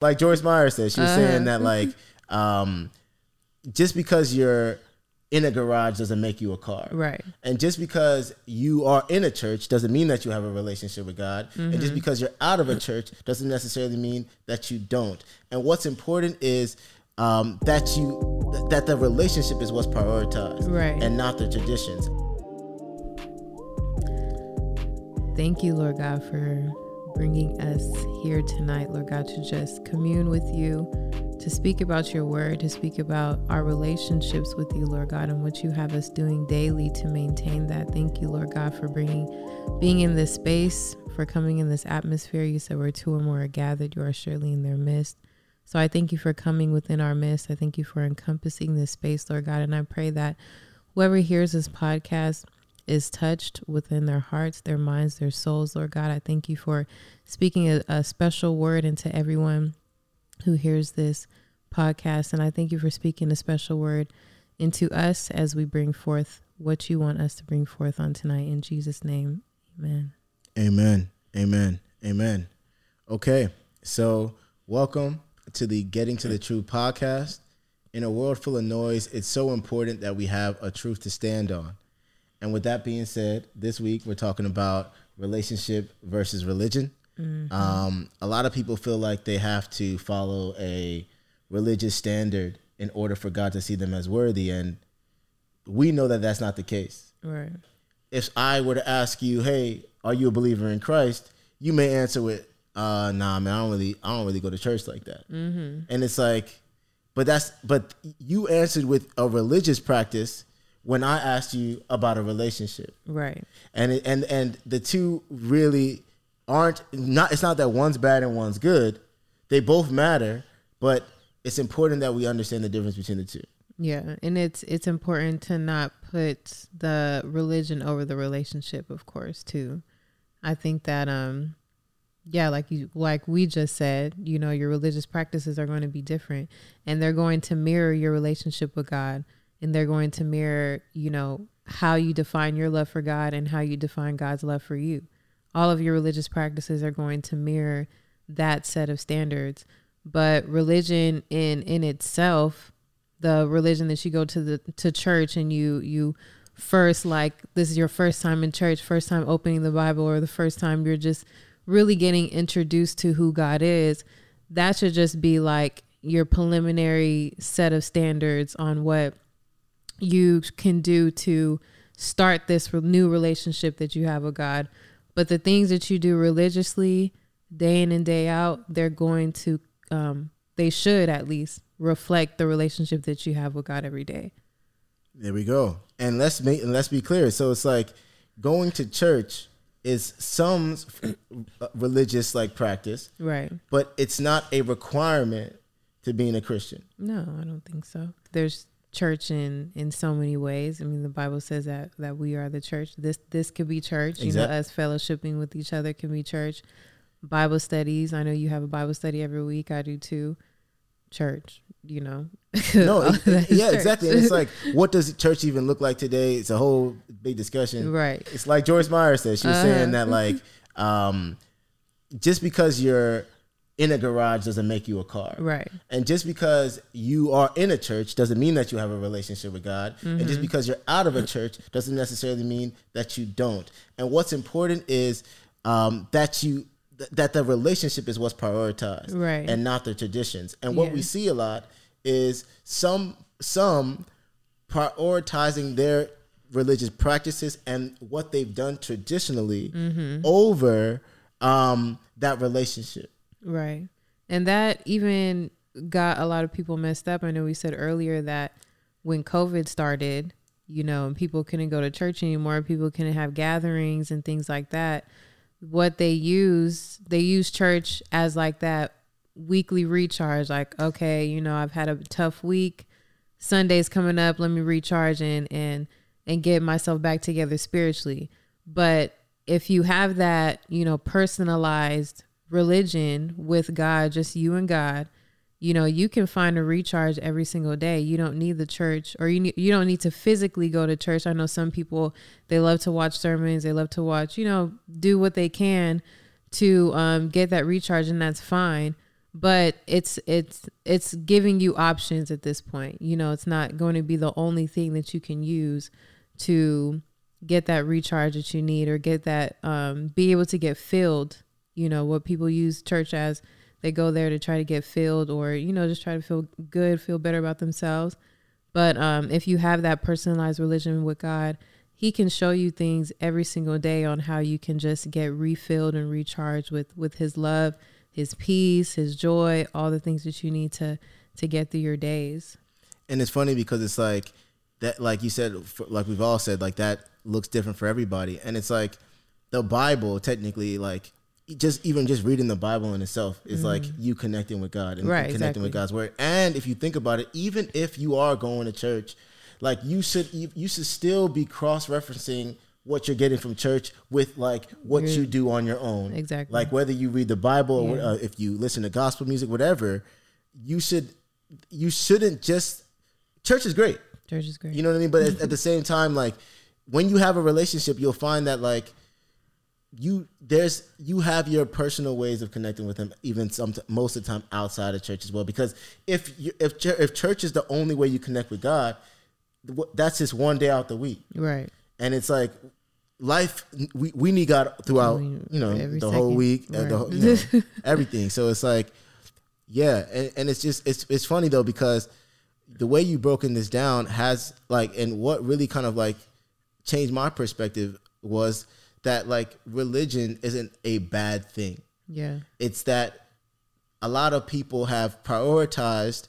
like Joyce Meyer said, she was Uh-huh. saying that like um, just because you're in a garage doesn't make you a car. Right. And just because you are in a church doesn't mean that you have a relationship with God. And Mm-hmm. just because you're out of a church doesn't necessarily mean that you don't. And what's important is um, that you that the relationship is what's prioritized, Right. and not the traditions. Thank you, Lord God, for bringing us here tonight, Lord God, to just commune with you, to speak about your word, to speak about our relationships with you, Lord God, and what you have us doing daily to maintain that. Thank you, Lord God, for bringing, being in this space, for coming in this atmosphere. You said where two or more are gathered, you are surely in their midst. So I thank you for coming within our midst. I thank you for encompassing this space, Lord God, and I pray that whoever hears this podcast is touched within their hearts, their minds, their souls, Lord God. I thank you for speaking a, a special word into everyone who hears this podcast. And I thank you for speaking a special word into us as we bring forth what you want us to bring forth on tonight. In Jesus' name, amen. Amen. Amen. Amen. Okay. So, welcome to the Getting to the Truth podcast. In a world full of noise, it's so important that we have a truth to stand on. And with that being said, this week we're talking about relationship versus religion. Um, a lot of people feel like they have to follow a religious standard in order for God to see them as worthy. And we know that that's not the case Right. if I were to ask you, "Hey, are you a believer in Christ?" you may answer with, "Uh, nah, man, I don't really, I don't really go to church like that." Mm-hmm. And it's like, but that's, but you answered with a religious practice when I asked you about a relationship, Right. and it, and and the two really aren't not. It's not that one's bad and one's good; they both matter, but it's important that we understand the difference between the two. Yeah, and it's it's important to not put the religion over the relationship, of course, too. I think that um yeah, like you like we just said, you know, your religious practices are going to be different and they're going to mirror your relationship with God and they're going to mirror, you know, how you define your love for God and how you define God's love for you. All of your religious practices are going to mirror that set of standards. But religion in in itself the religion that you go to the to church and you you first like this is your first time in church first time opening the bible or the first time you're just really getting introduced to who god is that should just be like your preliminary set of standards on what you can do to start this new relationship that you have with god but the things that you do religiously day in and day out they're going to um, they should at least reflect the relationship that you have with God every day. There we go. And let's make and let's be clear. So it's like going to church is some uh, religious like practice, Right. but it's not a requirement to being a Christian. No, I don't think so. There's church in in so many ways. I mean, the Bible says that that we are the church. This this could be church. You know, us fellowshipping with each other can be church. Bible studies. I know you have a Bible study every week. I do too. Church. You know. No, it- yeah, church. exactly. And it's like, what does church even look like today? It's a whole big discussion. right. It's like Joyce Meyer said. She was Uh-huh. saying that like, um, just because you're in a garage doesn't make you a car. Right. And just because you are in a church doesn't mean that you have a relationship with God. And Mm-hmm. just because you're out of a church doesn't necessarily mean that you don't. And what's important is um, that you th- that the relationship is what's prioritized, Right. and not the traditions. And what Yeah. we see a lot is some some prioritizing their religious practices and what they've done traditionally Mm-hmm. over um, that relationship. Right. And that even got a lot of people messed up. I know we said earlier that when COVID started, you know, and people couldn't go to church anymore, people couldn't have gatherings and things like that. What they use, they use church as like that weekly recharge. Like, okay, you know, I've had a tough week. Sunday's coming up. Let me recharge and and and get myself back together spiritually. But if you have that, you know, personalized religion with God, just you and God, you know, you can find a recharge every single day. You don't need the church or you you don't need to physically go to church. I know some people they love to watch sermons, they love to watch, you know, do what they can to um, get that recharge and that's fine. but it's it's it's giving you options at this point. You know, it's not going to be the only thing that you can use to get that recharge that you need or get that um, be able to get filled. You know, what people use church as they go there to try to get filled or you know just try to feel good, feel better about themselves. But um, if you have that personalized religion with God, He can show you things every single day on how you can just get refilled and recharged with with His love his peace, his joy, all the things that you need to to get through your days. And it's funny because it's like that, like you said, like we've all said, like that looks different for everybody. And it's like the Bible, technically, like just even just reading the Bible in itself is mm-hmm. like you connecting with God and right, connecting exactly. with God's word. And if you think about it, even if you are going to church, like you should you should still be cross referencing what you're getting from church with like what you do on your own. Exactly. Like whether you read the Bible yeah. or uh, if you listen to gospel music, whatever, you should you shouldn't just church is great. Church is great. You know what I mean? But at, at the same time, like when you have a relationship, you'll find that like you there's you have your personal ways of connecting with him even some most of the time outside of church as well because if you, if if church is the only way you connect with God that's just one day out the week right and it's like life we, we need God throughout you know the second. whole week uh, right. the whole, you know, everything so it's like yeah and, and it's just it's it's funny though because the way you broken this down has like and what really kind of like changed my perspective was that like religion isn't a bad thing yeah it's that a lot of people have prioritized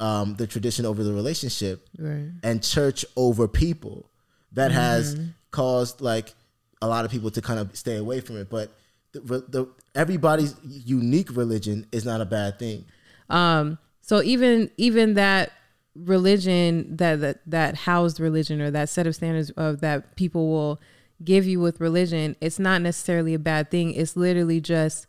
um, the tradition over the relationship right. and church over people that mm-hmm. has caused like a lot of people to kind of stay away from it. But the, the everybody's unique religion is not a bad thing. Um. So even even that religion that that that housed religion or that set of standards of that people will give you with religion, it's not necessarily a bad thing. It's literally just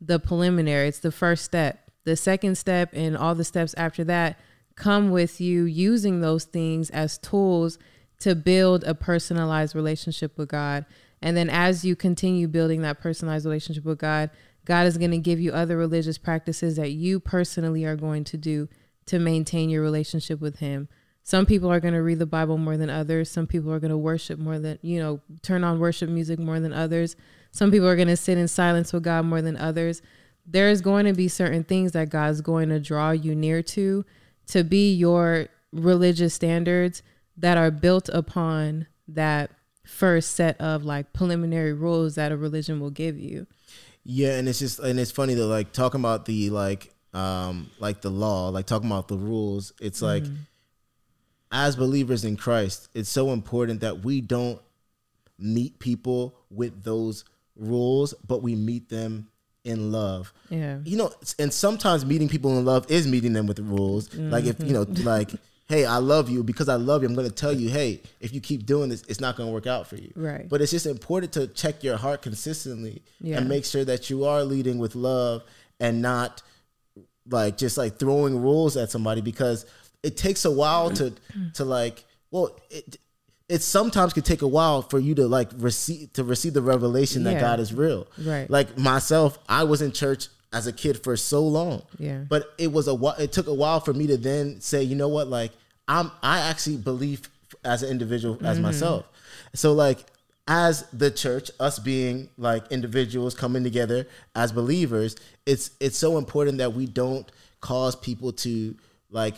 the preliminary. It's the first step. The second step and all the steps after that come with you using those things as tools to build a personalized relationship with God. And then as you continue building that personalized relationship with God, God is going to give you other religious practices that you personally are going to do to maintain your relationship with Him. Some people are going to read the Bible more than others. Some people are going to worship more than, you know, turn on worship music more than others. Some people are going to sit in silence with God more than others. There's going to be certain things that God's going to draw you near to to be your religious standards that are built upon that first set of like preliminary rules that a religion will give you. Yeah, and it's just and it's funny though, like talking about the like um like the law, like talking about the rules, it's like mm-hmm. As believers in Christ, it's so important that we don't meet people with those rules, but we meet them in love. Yeah. You know, and sometimes meeting people in love is meeting them with rules. Mm-hmm. Like if, you know, like hey, I love you because I love you. I'm going to tell you, hey, if you keep doing this, it's not going to work out for you. Right. But it's just important to check your heart consistently yeah. and make sure that you are leading with love and not like just like throwing rules at somebody because it takes a while to to like well it it sometimes could take a while for you to like receive to receive the revelation yeah. that God is real. Right. Like myself, I was in church as a kid for so long. Yeah. But it was a it took a while for me to then say, you know what, like I'm I actually believe as an individual as mm-hmm. myself. So like as the church, us being like individuals coming together as believers, it's it's so important that we don't cause people to like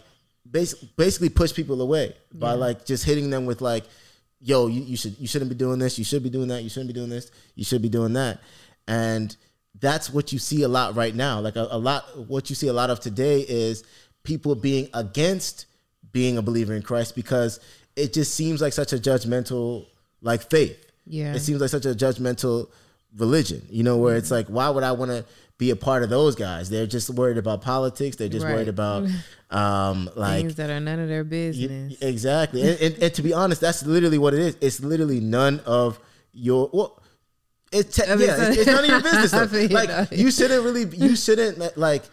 basically basically push people away by yeah. like just hitting them with like, yo, you, you should you shouldn't be doing this, you should be doing that, you shouldn't be doing this, you should be doing that. And that's what you see a lot right now. Like a, a lot, what you see a lot of today is people being against being a believer in Christ because it just seems like such a judgmental like faith. Yeah. It seems like such a judgmental religion, you know, where mm-hmm. it's like, why would I want to be a part of those guys? They're just worried about politics. They're just right. worried about um like things that are none of their business. exactly. and, and, and, to be honest, that's literally what it is. It's literally none of your well it's te- I mean, yeah, it's, it's, none of your business. like you shouldn't really, you shouldn't like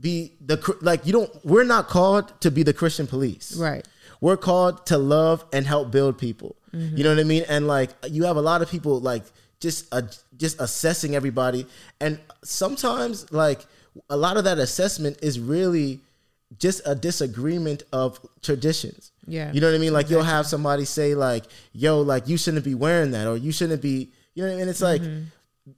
be the like you don't. We're not called to be the Christian police, right? We're called to love and help build people. Mm-hmm. You know what I mean? And like you have a lot of people like just uh, just assessing everybody, and sometimes like a lot of that assessment is really just a disagreement of traditions. Yeah. You know what I mean? Like you'll have somebody say like, "Yo, like you shouldn't be wearing that," or "You shouldn't be," you know what I mean? It's like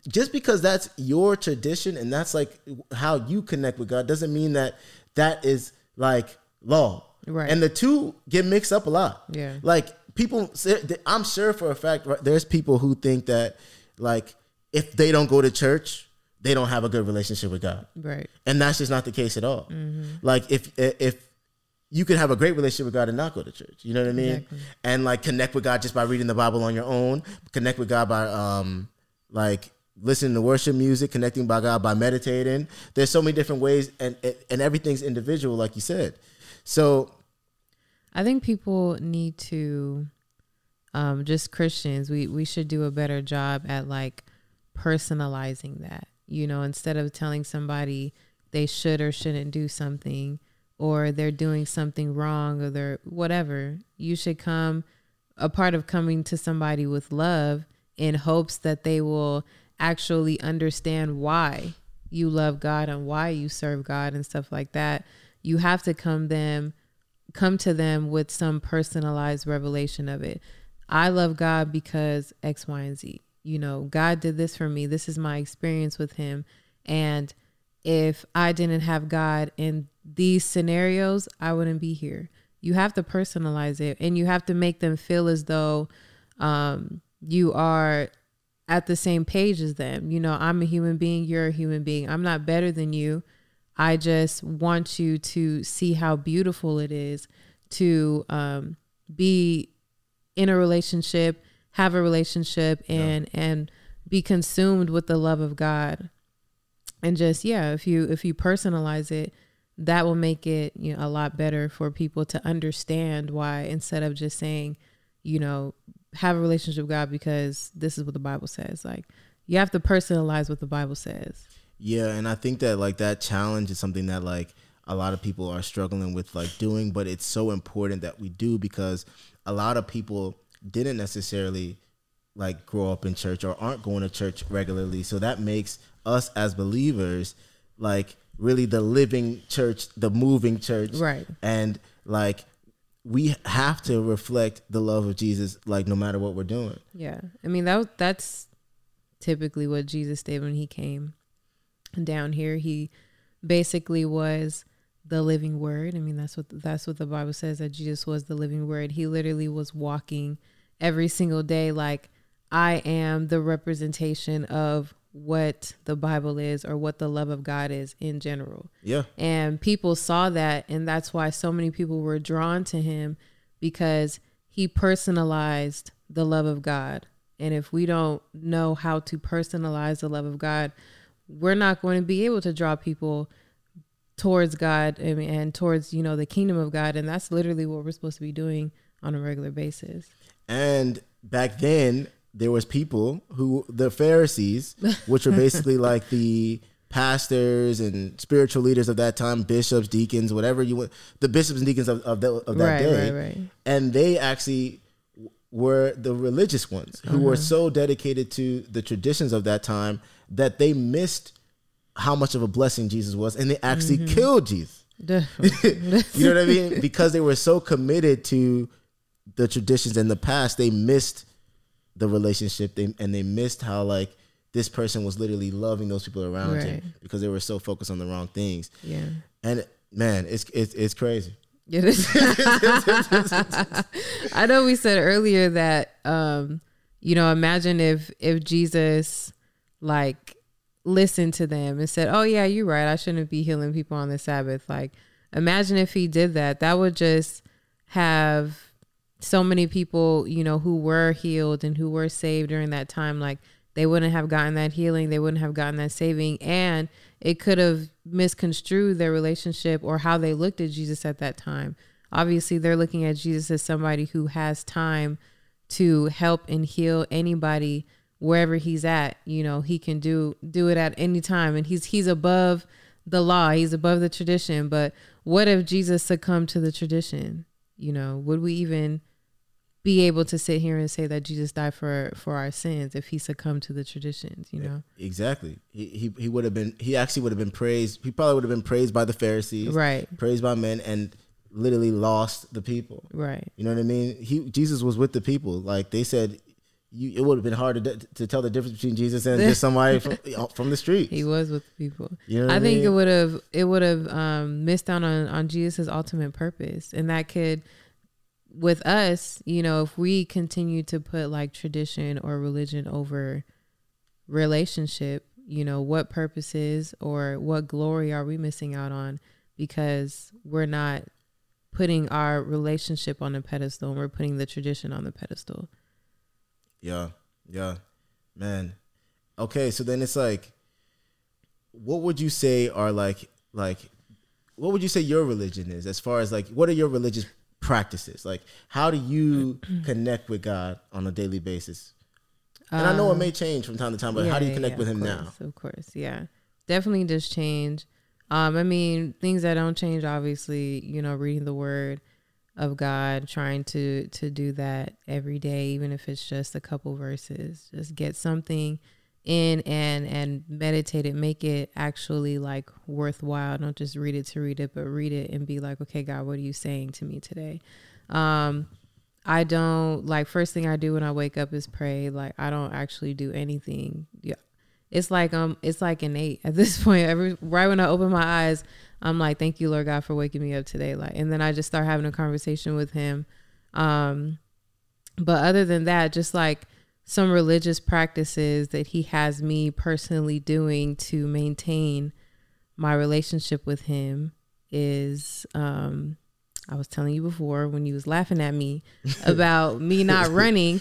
just because that's your tradition and that's like how you connect with God doesn't mean that that is like law. Right. And the two get mixed up a lot. Yeah. Like people, say- I'm sure for a fact, right, there's people who think that like if they don't go to church, they don't have a good relationship with God Right. and that's just not the case at all. Like if if you can have a great relationship with God and not go to church, you know what I mean, Exactly. and like connect with God just by reading the Bible on your own, connect with God by um like listening to worship music, connecting by God by meditating. There's so many different ways, and and everything's individual, like you said. So I think people need to, um, just Christians, we, we should do a better job at like personalizing that, you know, instead of telling somebody they should or shouldn't do something or they're doing something wrong or they're whatever, you should come a part of coming to somebody with love in hopes that they will actually understand why you love God and why you serve God and stuff like that. You have to come them come to them with some personalized revelation of it. I love God because X, Y, and Z. You know, God did this for me. This is my experience with Him. And if I didn't have God in these scenarios, I wouldn't be here. You have to personalize it and you have to make them feel as though um, you are at the same page as them. You know, I'm a human being, you're a human being. I'm not better than you. I just want you to see how beautiful it is to um, be in a relationship, have a relationship, and and be consumed with the love of God. And just yeah, if you if you personalize it, that will make it you know a lot better for people to understand why instead of just saying, you know, have a relationship with God because this is what the Bible says. Like you have to personalize what the Bible says. Yeah, and I think that like that challenge is something that like a lot of people are struggling with like doing, but it's so important that we do because a lot of people didn't necessarily like grow up in church or aren't going to church regularly. So that makes us as believers like really the living church, the moving church. Right. And like we have to reflect the love of Jesus like no matter what we're doing. Yeah. I mean that that's typically what Jesus did when he came down here. He basically was the living word. I mean that's what that's what the Bible says that Jesus was the living word. He literally was walking every single day like I am the representation of what the Bible is or what the love of God is in general. Yeah. And people saw that, and that's why so many people were drawn to him because he personalized the love of God. And if we don't know how to personalize the love of God, we're not going to be able to draw people towards God and, and towards, you know, the kingdom of God. And that's literally what we're supposed to be doing on a regular basis. And back then, there was people who the Pharisees, which were basically like the pastors and spiritual leaders of that time, bishops, deacons, whatever you want, the bishops and deacons of, of, the, of that Right, day, right, right. and they actually were the religious ones who Uh-huh. were so dedicated to the traditions of that time that they missed how much of a blessing Jesus was, and they actually Mm-hmm. killed Jesus. you know what I mean? Because they were so committed to the traditions in the past, they missed the relationship. They and they missed how like this person was literally loving those people around him because they were so focused on the wrong things. yeah. And man, it's it's it's crazy. It is. I know we said earlier that um, you know, imagine if if Jesus like listened to them and said, "Oh yeah, you're right. I shouldn't be healing people on the Sabbath." Like imagine if he did that. That would just have so many people, you know, who were healed and who were saved during that time like they wouldn't have gotten that healing, they wouldn't have gotten that saving and it could have misconstrued their relationship or how they looked at Jesus at that time. Obviously, they're looking at Jesus as somebody who has time to help and heal anybody wherever he's at. You know, he can do do it at any time and he's he's above the law, he's above the tradition, but what if Jesus succumbed to the tradition? You know, would we even be able to sit here and say that Jesus died for for our sins if he succumbed to the traditions, you know. Exactly. He he, he would have been he actually would have been praised. He probably would have been praised by the Pharisees. Right. Praised by men and literally lost the people. Right. You know what I mean? He Jesus was with the people. Like they said you, it would have been hard to, to tell the difference between Jesus and just somebody from, from the street. He was with people. You know I think it would have it would have um, missed out on on Jesus' ultimate purpose, and that could, with us, you know, if we continue to put like tradition or religion over relationship, you know, what purposes or what glory are we missing out on because we're not putting our relationship on a pedestal and we're putting the tradition on the pedestal. Yeah, yeah, man. Okay, so then it's like, what would you say are like like, what would you say your religion is as far as like what are your religious practices? Like, how do you connect with God on a daily basis? And I know it may change from time to time, but how do you Um, connect yeah, with Him course, now? Of course, yeah, definitely does change. Um, I mean, things that don't change, obviously, you know, reading the Word of God, trying to to do that every day, even if it's just a couple verses, just get something in and and meditate it, make it actually like worthwhile. Don't just read it to read it, but read it and be like, okay, God, what are you saying to me today? Um, I don't like first thing I do when I wake up is pray. Like I don't actually do anything. Yeah. It's like um it's like innate at this point. Every right when I open my eyes, I'm like, Thank you, Lord God, for waking me up today. Like and then I just start having a conversation with him. Um but other than that, just like some religious practices that he has me personally doing to maintain my relationship with him is um I was telling you before when you was laughing at me about me not running.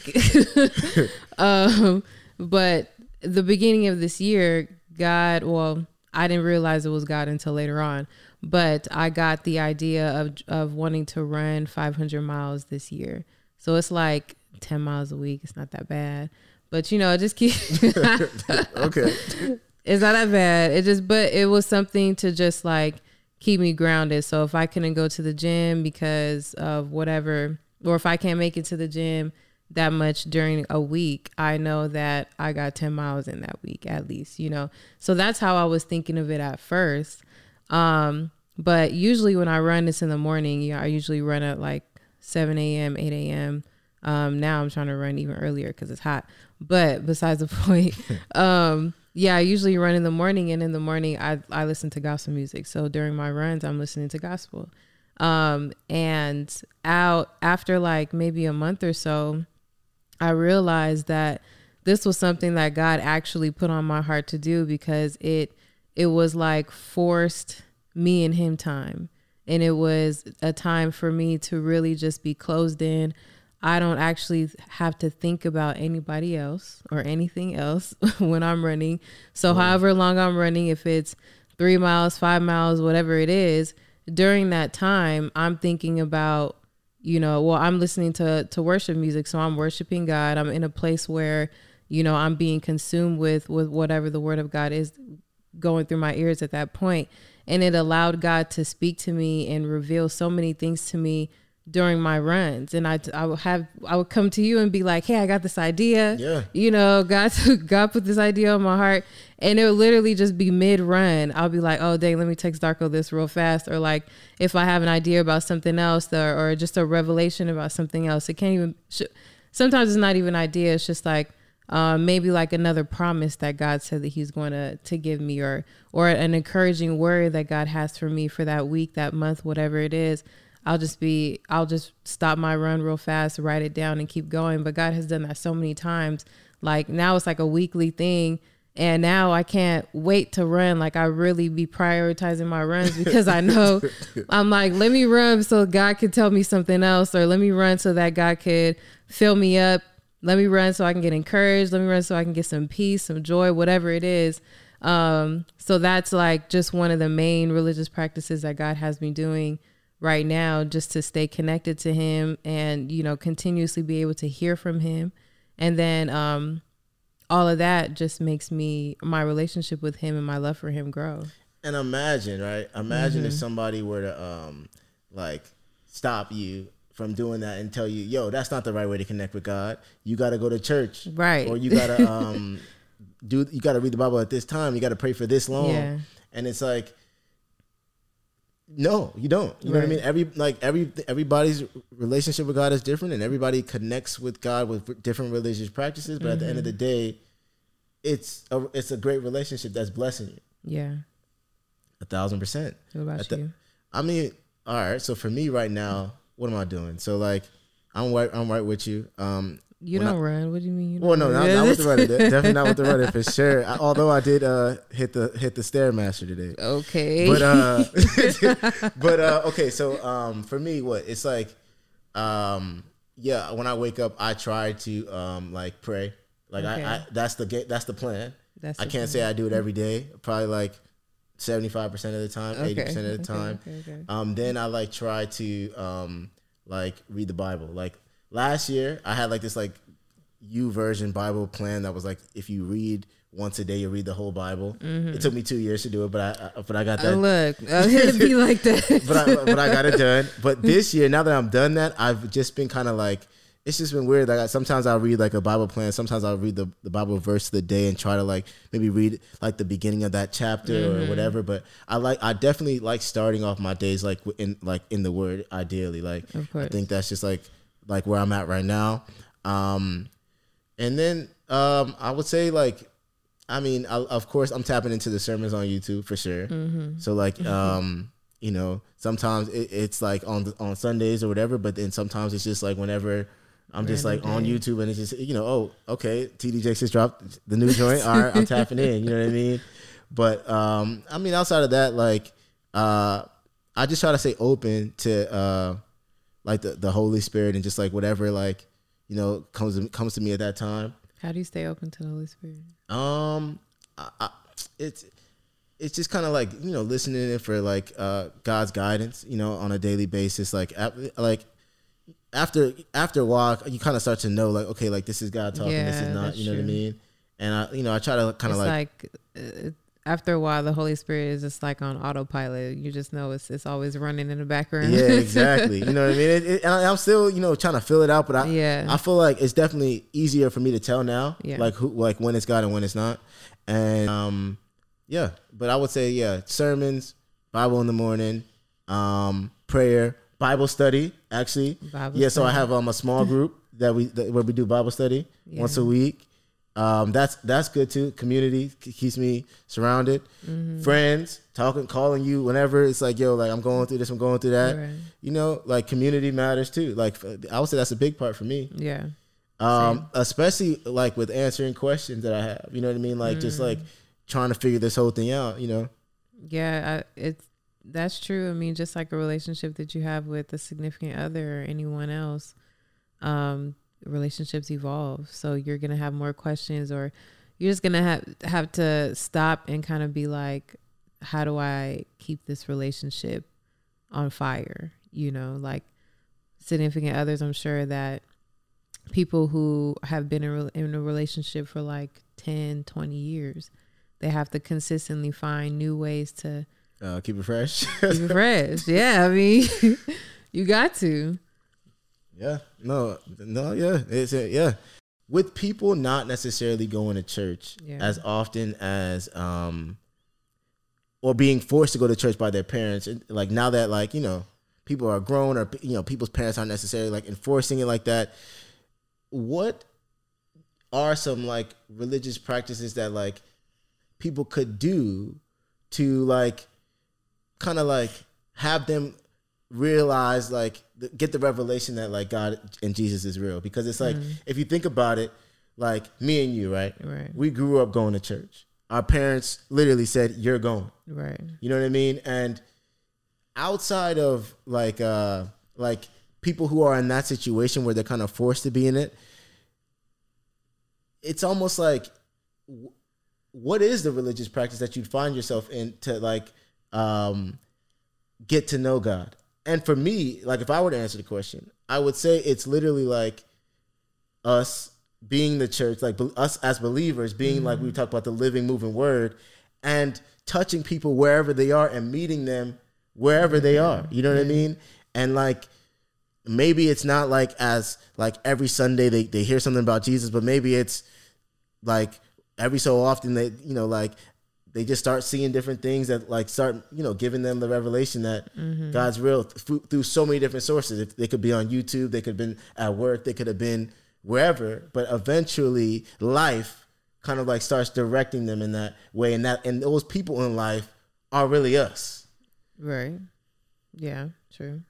um, but the beginning of this year, God, well, I didn't realize it was God until later on, but I got the idea of of wanting to run 500 miles this year. So it's like 10 miles a week. It's not that bad. But you know, just keep okay. it's not that bad. It just, but it was something to just like keep me grounded. So if I couldn't go to the gym because of whatever, or if I can't make it to the gym that much during a week, I know that I got 10 miles in that week at least, you know? So that's how I was thinking of it at first. Um, but usually when I run this in the morning, you know, I usually run at like 7 a.m., 8 a.m. Um, now I'm trying to run even earlier because it's hot. But besides the point, um, yeah, I usually run in the morning, and in the morning I I listen to gospel music. So during my runs, I'm listening to gospel. Um, and out after like maybe a month or so, I realized that this was something that God actually put on my heart to do because it it was like forced me and him time. And it was a time for me to really just be closed in. I don't actually have to think about anybody else or anything else when I'm running. So, however long I'm running, if it's three miles, five miles, whatever it is, during that time, I'm thinking about, you know, well, I'm listening to, to worship music. So, I'm worshiping God. I'm in a place where, you know, I'm being consumed with, with whatever the word of God is going through my ears at that point. And it allowed God to speak to me and reveal so many things to me during my runs and I, I would have I would come to you and be like hey I got this idea Yeah. you know God God put this idea on my heart and it would literally just be mid run I'll be like oh dang let me text Darko this real fast or like if I have an idea about something else or, or just a revelation about something else it can't even sh- sometimes it's not even an idea it's just like um, maybe like another promise that God said that He's going to to give me, or or an encouraging word that God has for me for that week, that month, whatever it is. I'll just be, I'll just stop my run real fast, write it down, and keep going. But God has done that so many times. Like now, it's like a weekly thing, and now I can't wait to run. Like I really be prioritizing my runs because I know I'm like, let me run so God could tell me something else, or let me run so that God could fill me up let me run so I can get encouraged. Let me run so I can get some peace, some joy, whatever it is. Um, so that's like just one of the main religious practices that God has me doing right now, just to stay connected to Him and, you know, continuously be able to hear from Him. And then um, all of that just makes me, my relationship with Him and my love for Him grow. And imagine, right? Imagine Mm-hmm. if somebody were to um like stop you from doing that and tell you, yo, that's not the right way to connect with God. You got to go to church, Right. Or you gotta um do you gotta read the Bible at this time. You gotta pray for this long, Yeah. and it's like. No, you don't. You know what I mean? Every like every everybody's relationship with God is different, and everybody connects with God with different religious practices. But at the end of the day, it's a it's a great relationship that's blessing you Yeah. a thousand percent. What about you? I mean, all right. So for me right now, what am I doing? So like, I'm right. I'm right with you. Um, You don't run. What do you mean? You well, no, not, not with the running. De- Definitely not with the running for sure. I, although I did uh hit the hit the stairmaster today. Okay. But uh, but uh, okay. So um, for me, what it's like, um, yeah. When I wake up, I try to um like pray. Like Okay. I, I that's the ga- that's the plan. That's I the can't thing. say I do it every day. Probably like seventy five percent of the time, eighty Okay, percent of the okay, time. Um, then I like try to um like read the Bible. Like last year, I had like this like YouVersion Bible plan that was like if you read once a day, you read the whole Bible. It took me two years to do it, but I, I but I got that. look, uh, it'd be like that. but I but I got it done. But this year, now that I'm done that, I've just been kind of like it's just been weird. Like I- sometimes I'll read like a Bible plan. Sometimes I'll read the, the Bible verse of the day and try to like maybe read like the beginning of that chapter Mm-hmm. or whatever. But I like I definitely like starting off my days like in like in the Word. Ideally, like I think that's just like like where I'm at right now. Um, and then um, I would say like I mean, I, of course, I'm tapping into the sermons on YouTube for sure. Mm-hmm. So like, um, you know, sometimes it, it's like on the, on Sundays or whatever, but then sometimes it's just like whenever I'm just like Random on. YouTube and it's just you know, oh, okay, TD Jakes just dropped the new joint. All right, I'm tapping in. You know what I mean? But um, I mean, outside of that, like, uh, I just try to stay open to uh, like the the Holy Spirit and just like whatever like you know comes to, comes to me at that time. How do you stay open to the Holy Spirit? Um, I, I, it's it's just kind of like you know listening in for like uh God's guidance, you know, on a daily basis. Like ap- like after after a while, you kind of start to know like okay, like this is God talking, this is not. You know what I mean? And I you know I try to kind of like, like, uh, after a while, the Holy Spirit is just like on autopilot. You just know it's it's always running in the background. yeah, exactly. You know what I mean? It, it, I'm still you know trying to fill it out, but I Yeah. I feel like it's definitely easier for me to tell now, Yeah. like who like when it's God and when it's not, and um yeah. But I would say yeah, sermons, Bible in the morning, um, prayer, Bible study. Actually, Bible yeah. So I have um a small group that we that, where we do Bible study once a week. Um, that's that's good too. Community keeps me surrounded. Mm-hmm. Friends talking, calling you whenever it's like, yo, like I'm going through this, I'm going through that. Right. You know, like community matters too. Like I would say that's a big part for me. Yeah. Um, especially like with answering questions that I have. You know what I mean? Like just like trying to figure this whole thing out. You know? Yeah, I, it's that's true. I mean, just like a relationship that you have with a significant other or anyone else, um, relationships evolve. So you're gonna have more questions, or you're just gonna have have to stop and kind of be like, how do I keep this relationship on fire? You know, like significant others. I'm sure that people who have been in, in a relationship for like 10, 20 years, they have to consistently find new ways to Uh, keep it fresh. keep it fresh. Yeah, I mean, you got to. Yeah. No. No. Yeah. It's uh, yeah. With people not necessarily going to church Yeah. as often as um, or being forced to go to church by their parents. Like now that like you know people are grown or you know people's parents aren't necessarily like enforcing it like that. What are some like religious practices that like people could do to like kind of like have them realize like get the revelation that like God and Jesus is real because it's like if you think about it like me and you right Right. we grew up going to church our parents literally said you're going Right. you know what I mean? And outside of like uh like people who are in that situation where they're kind of forced to be in it, it's almost like what is the religious practice that you'd find yourself in to like um get to know God? And for me, like if I were to answer the question, I would say it's literally like us being the church, like us as believers, being like we mm-hmm. talk about the living, moving word, and touching people wherever they are and meeting them wherever they mm-hmm. are. You know what I mm-hmm. mean? And like maybe it's not like as like every Sunday they, they hear something about Jesus, but maybe it's like every so often they you know like they just start seeing different things that like start you know giving them the revelation that Mm-hmm. God's real th- through so many different sources. If they could be on YouTube, they could have been at work, they could have been wherever, but eventually life kind of like starts directing them in that way, and that and those people in life are really us. Right. Yeah. True.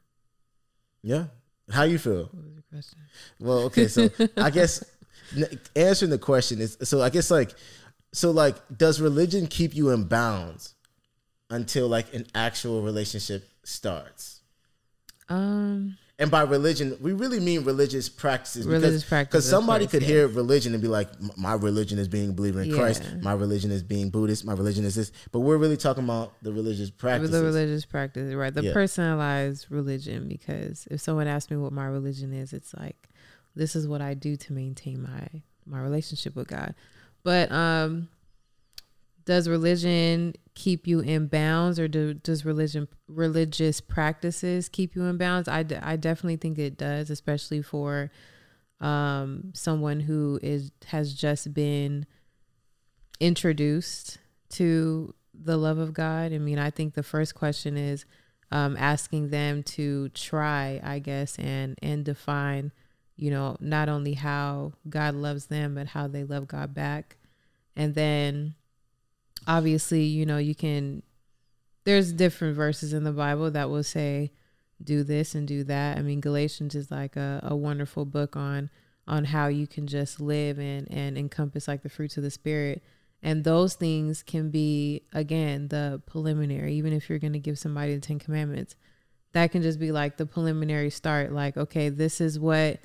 Yeah, how you feel? What was your question? Well, okay, so I guess answering the question is so I guess like so like does religion keep you in bounds until like an actual relationship starts? Um. And by religion, we really mean religious practices. Religious because, practices, Because somebody course, could hear religion and be like, my religion is being believing in Christ. My religion is being Buddhist. My religion is this. But we're really talking about the religious With practices. the religious practice, right? The Yeah. personalized religion. Because if someone asks me what my religion is, it's like, this is what I do to maintain my my relationship with God. But um, does religion keep you in bounds, or do, does religion religious practices keep you in bounds? I, d- I definitely think it does, especially for um someone who is has just been introduced to the love of God? I mean, I think the first question is um, asking them to try, I guess, and and define, you know, not only how God loves them, but how they love God back. And then, obviously, you know, you can. There's different verses in the Bible that will say, "Do this and do that." I mean, Galatians is like a, a wonderful book on on how you can just live and and encompass like the fruits of the spirit and those things can be again the preliminary even if you're going to give somebody the 10 commandments that can just be like the preliminary start like okay this is what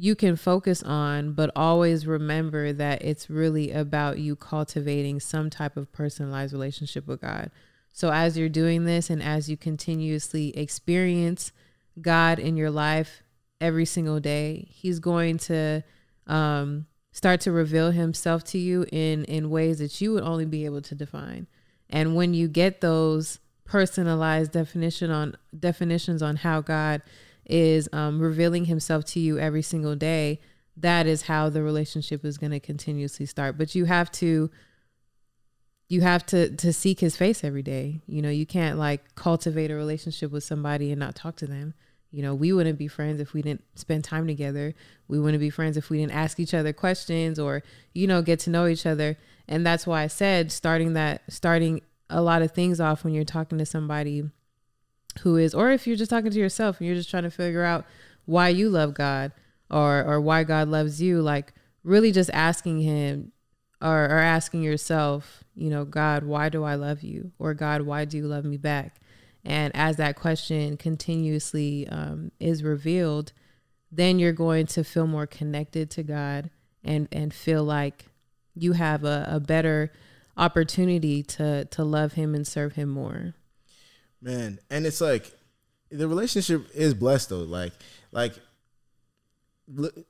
you can focus on but always remember that it's really about you cultivating some type of personalized relationship with God so as you're doing this and as you continuously experience God in your life every single day. He's going to um, start to reveal himself to you in in ways that you would only be able to define. And when you get those personalized definition on definitions on how God is um, revealing himself to you every single day, that is how the relationship is going to continuously start. But you have to you have to to seek his face every day. You know, you can't like cultivate a relationship with somebody and not talk to them. You know, we wouldn't be friends if we didn't spend time together. We wouldn't be friends if we didn't ask each other questions or, you know, get to know each other. And that's why I said starting that, starting a lot of things off when you're talking to somebody who is, or if you're just talking to yourself and you're just trying to figure out why you love God or, or why God loves you, like really just asking Him or, or asking yourself, you know, God, why do I love you? Or God, why do you love me back? And as that question continuously um, is revealed, then you're going to feel more connected to God and and feel like you have a, a better opportunity to to love Him and serve Him more. Man, and it's like the relationship is blessed though. Like, like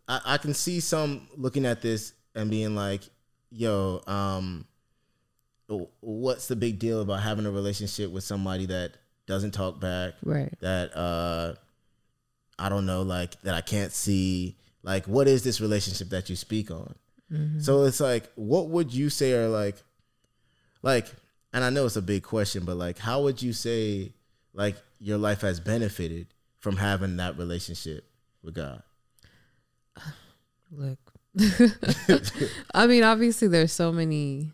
I, I can see some looking at this and being like, "Yo, um, what's the big deal about having a relationship with somebody that doesn't talk back, Right. that uh, I don't know, like that I can't see? Like, what is this relationship that you speak on?" So it's like, what would you say are like, like, and I know it's a big question, but like, how would you say like your life has benefited from having that relationship with God? Look. I mean, obviously there's so many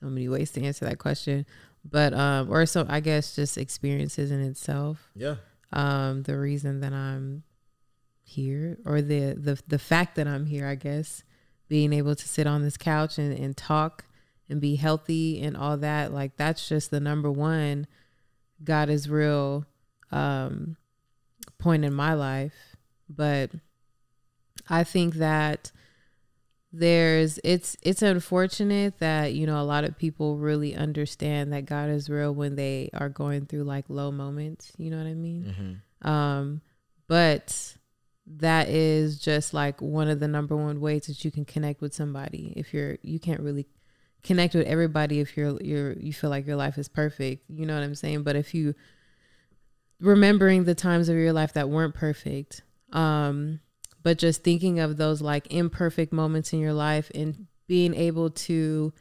so many ways to answer that question. But um or so I guess just experiences in itself. Yeah, Um the reason that I'm here or the the the fact that I'm here, I guess, being able to sit on this couch and, and talk and be healthy and all that, like that's just the number one God is real um point in my life. But I think that there's it's it's unfortunate that you know a lot of people really understand that God is real when they are going through like low moments, you know what I mean? Um but that is just like one of the number one ways that you can connect with somebody. If you're you can't really connect with everybody if you're you're you feel like your life is perfect, you know what I'm saying? But if you remembering the times of your life that weren't perfect. Um, but just thinking of those like imperfect moments in your life and being able to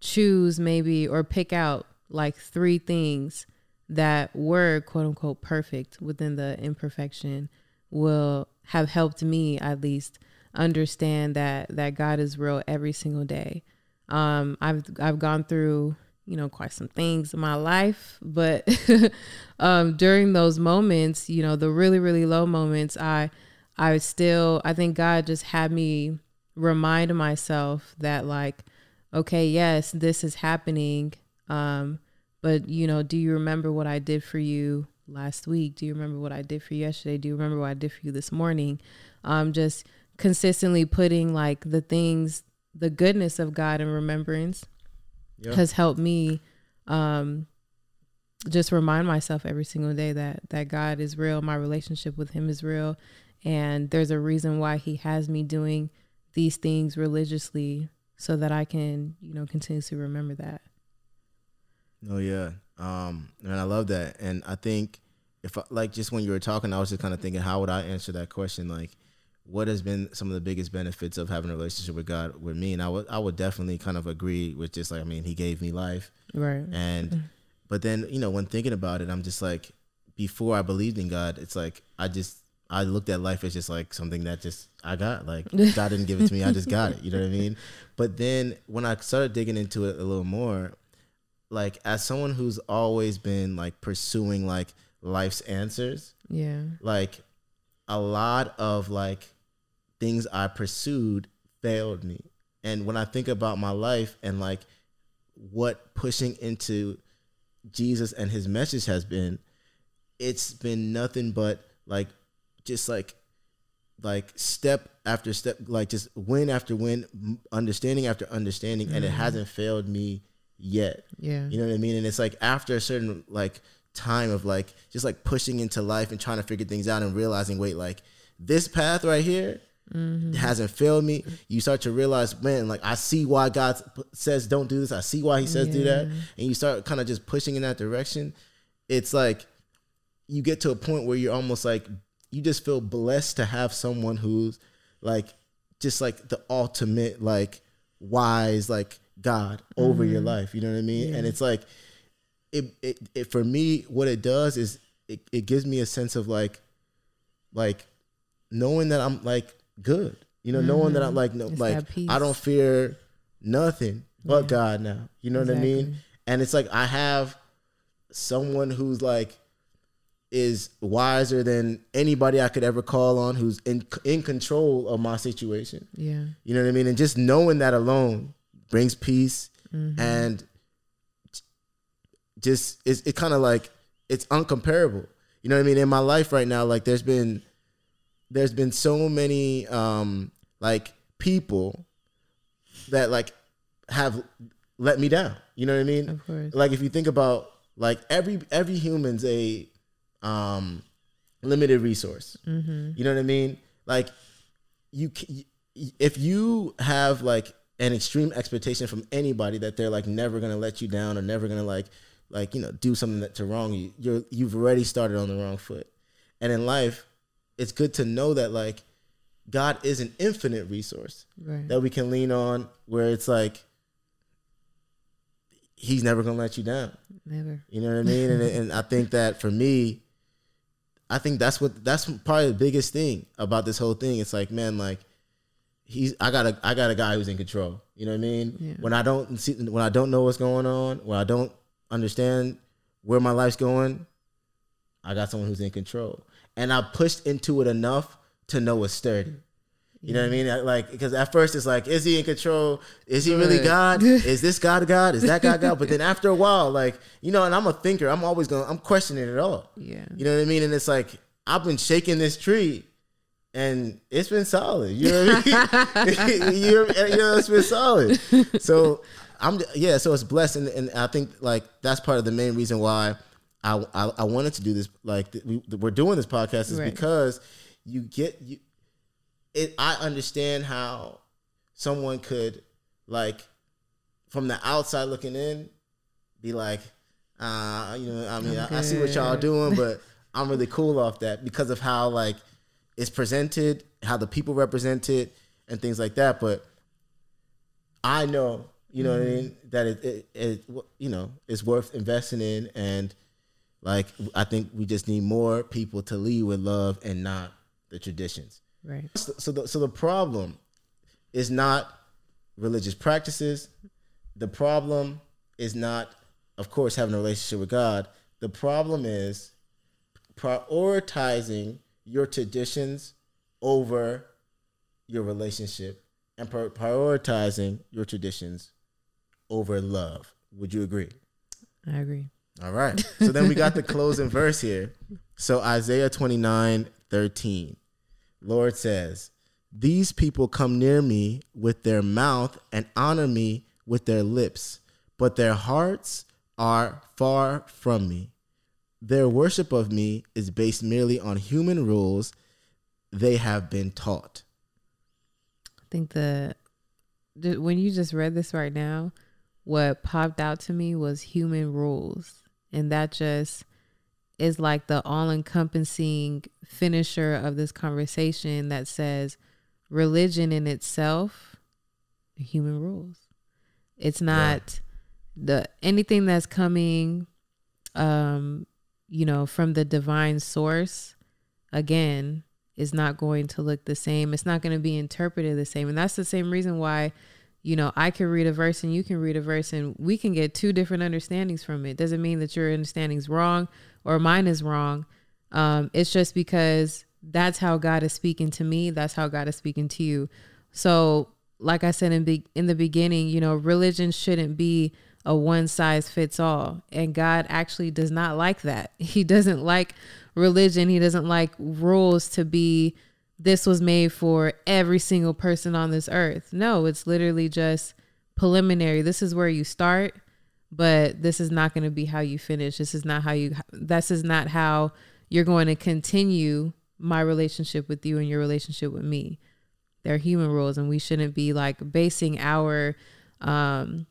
choose maybe or pick out like three things that were quote unquote perfect within the imperfection will have helped me at least understand that that God is real every single day. Um, I've I've gone through you know quite some things in my life, but um, during those moments, you know, the really really low moments, I I still I think God just had me remind myself that like, okay, yes, this is happening. Um, but you know, do you remember what I did for you last week? Do you remember what I did for you yesterday? Do you remember what I did for you this morning? Um, just consistently putting like the things, the goodness of God in remembrance yeah. has helped me um, just remind myself every single day that that God is real, my relationship with him is real, and there's a reason why he has me doing these things religiously so that I can, you know, continuously remember that. Oh yeah. Um and I love that. And I think if I, like just when you were talking, I was just kind of thinking how would I answer that question like what has been some of the biggest benefits of having a relationship with God with me? And I would I would definitely kind of agree with just like I mean, he gave me life. Right. And but then, you know, when thinking about it, I'm just like before I believed in God, it's like I just I looked at life as just like something that just I got. Like God didn't give it to me, I just got it. You know what I mean? But then when I started digging into it a little more, like as someone who's always been like pursuing like life's answers, yeah. Like a lot of like things I pursued failed me. And when I think about my life and like what pushing into Jesus and his message has been, it's been nothing but like just like like step after step like just win after win understanding after understanding mm-hmm. and it mm-hmm. hasn't failed me yet yeah you know what i mean and it's like after a certain like time of like just like pushing into life and trying to figure things out and realizing wait like this path right here mm-hmm. hasn't failed me you start to realize man like i see why god says don't do this i see why he says yeah. do that and you start kind of just pushing in that direction it's like you get to a point where you're almost like you just feel blessed to have someone who's like just like the ultimate like wise like god over mm-hmm. your life you know what i mean yeah. and it's like it, it, it for me what it does is it, it gives me a sense of like like knowing that i'm like good you know mm-hmm. knowing that i'm like no it's like i don't fear nothing but yeah. god now you know exactly. what i mean and it's like i have someone who's like is wiser than anybody I could ever call on who's in in control of my situation. Yeah. You know what I mean? And just knowing that alone brings peace mm-hmm. and just it's it kind of like it's uncomparable. You know what I mean? In my life right now like there's been there's been so many um like people that like have let me down. You know what I mean? Of course. Like if you think about like every every human's a um, limited resource. Mm-hmm. You know what I mean? Like you, if you have like an extreme expectation from anybody that they're like never gonna let you down or never gonna like like you know do something that to wrong you, you're you've already started on the wrong foot. And in life, it's good to know that like God is an infinite resource right. that we can lean on where it's like he's never gonna let you down. Never. You know what I mean? and, and I think that for me, I think that's what that's probably the biggest thing about this whole thing. It's like, man, like he's I got a I got a guy who's in control. You know what I mean? Yeah. When I don't see when I don't know what's going on, when I don't understand where my life's going, I got someone who's in control. And I pushed into it enough to know it's sturdy. You know what I mean? Like, because at first it's like, is he in control? Is he really God? is this God God? Is that God God? But then after a while, like, you know, and I'm a thinker. I'm always going. I'm questioning it all. Yeah. You know what I mean? And it's like I've been shaking this tree, and it's been solid. You know what I mean? you, you know, it's been solid. So I'm yeah. So it's blessed, and, and I think like that's part of the main reason why I I, I wanted to do this. Like we, we're doing this podcast is right. because you get you it I understand how someone could like from the outside looking in be like, uh, you know, I mean, I, I, see what y'all doing, but I'm really cool off that because of how like it's presented, how the people represent it, and things like that. But I know, you know, mm-hmm. what I mean, that it, it, it, you know, it's worth investing in, and like I think we just need more people to lead with love and not the traditions. Right. So, so the so the problem is not religious practices. The problem is not, of course, having a relationship with God. The problem is prioritizing your traditions over your relationship and prioritizing your traditions over love. Would you agree? I agree. All right. So then we got the closing verse here. So Isaiah 29 13. Lord says, These people come near me with their mouth and honor me with their lips, but their hearts are far from me. Their worship of me is based merely on human rules they have been taught. I think the, when you just read this right now, what popped out to me was human rules. And that just is like the all encompassing finisher of this conversation that says religion in itself, human rules. It's not yeah. the anything that's coming um, you know, from the divine source, again, is not going to look the same. It's not going to be interpreted the same. And that's the same reason why you know, I can read a verse and you can read a verse and we can get two different understandings from it. Doesn't mean that your understanding is wrong or mine is wrong. Um, it's just because that's how God is speaking to me. That's how God is speaking to you. So, like I said in be- in the beginning, you know, religion shouldn't be a one size fits all, and God actually does not like that. He doesn't like religion. He doesn't like rules to be this was made for every single person on this earth. No, it's literally just preliminary. This is where you start, but this is not going to be how you finish. This is not how you this is not how you're going to continue my relationship with you and your relationship with me. They're human rules and we shouldn't be like basing our um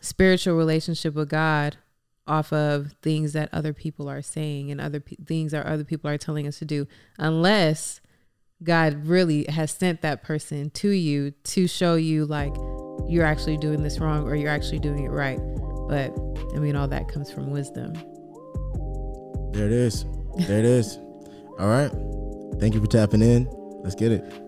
spiritual relationship with God off of things that other people are saying and other pe- things that other people are telling us to do unless God really has sent that person to you to show you like you're actually doing this wrong or you're actually doing it right. But I mean, all that comes from wisdom. There it is. There it is. All right. Thank you for tapping in. Let's get it.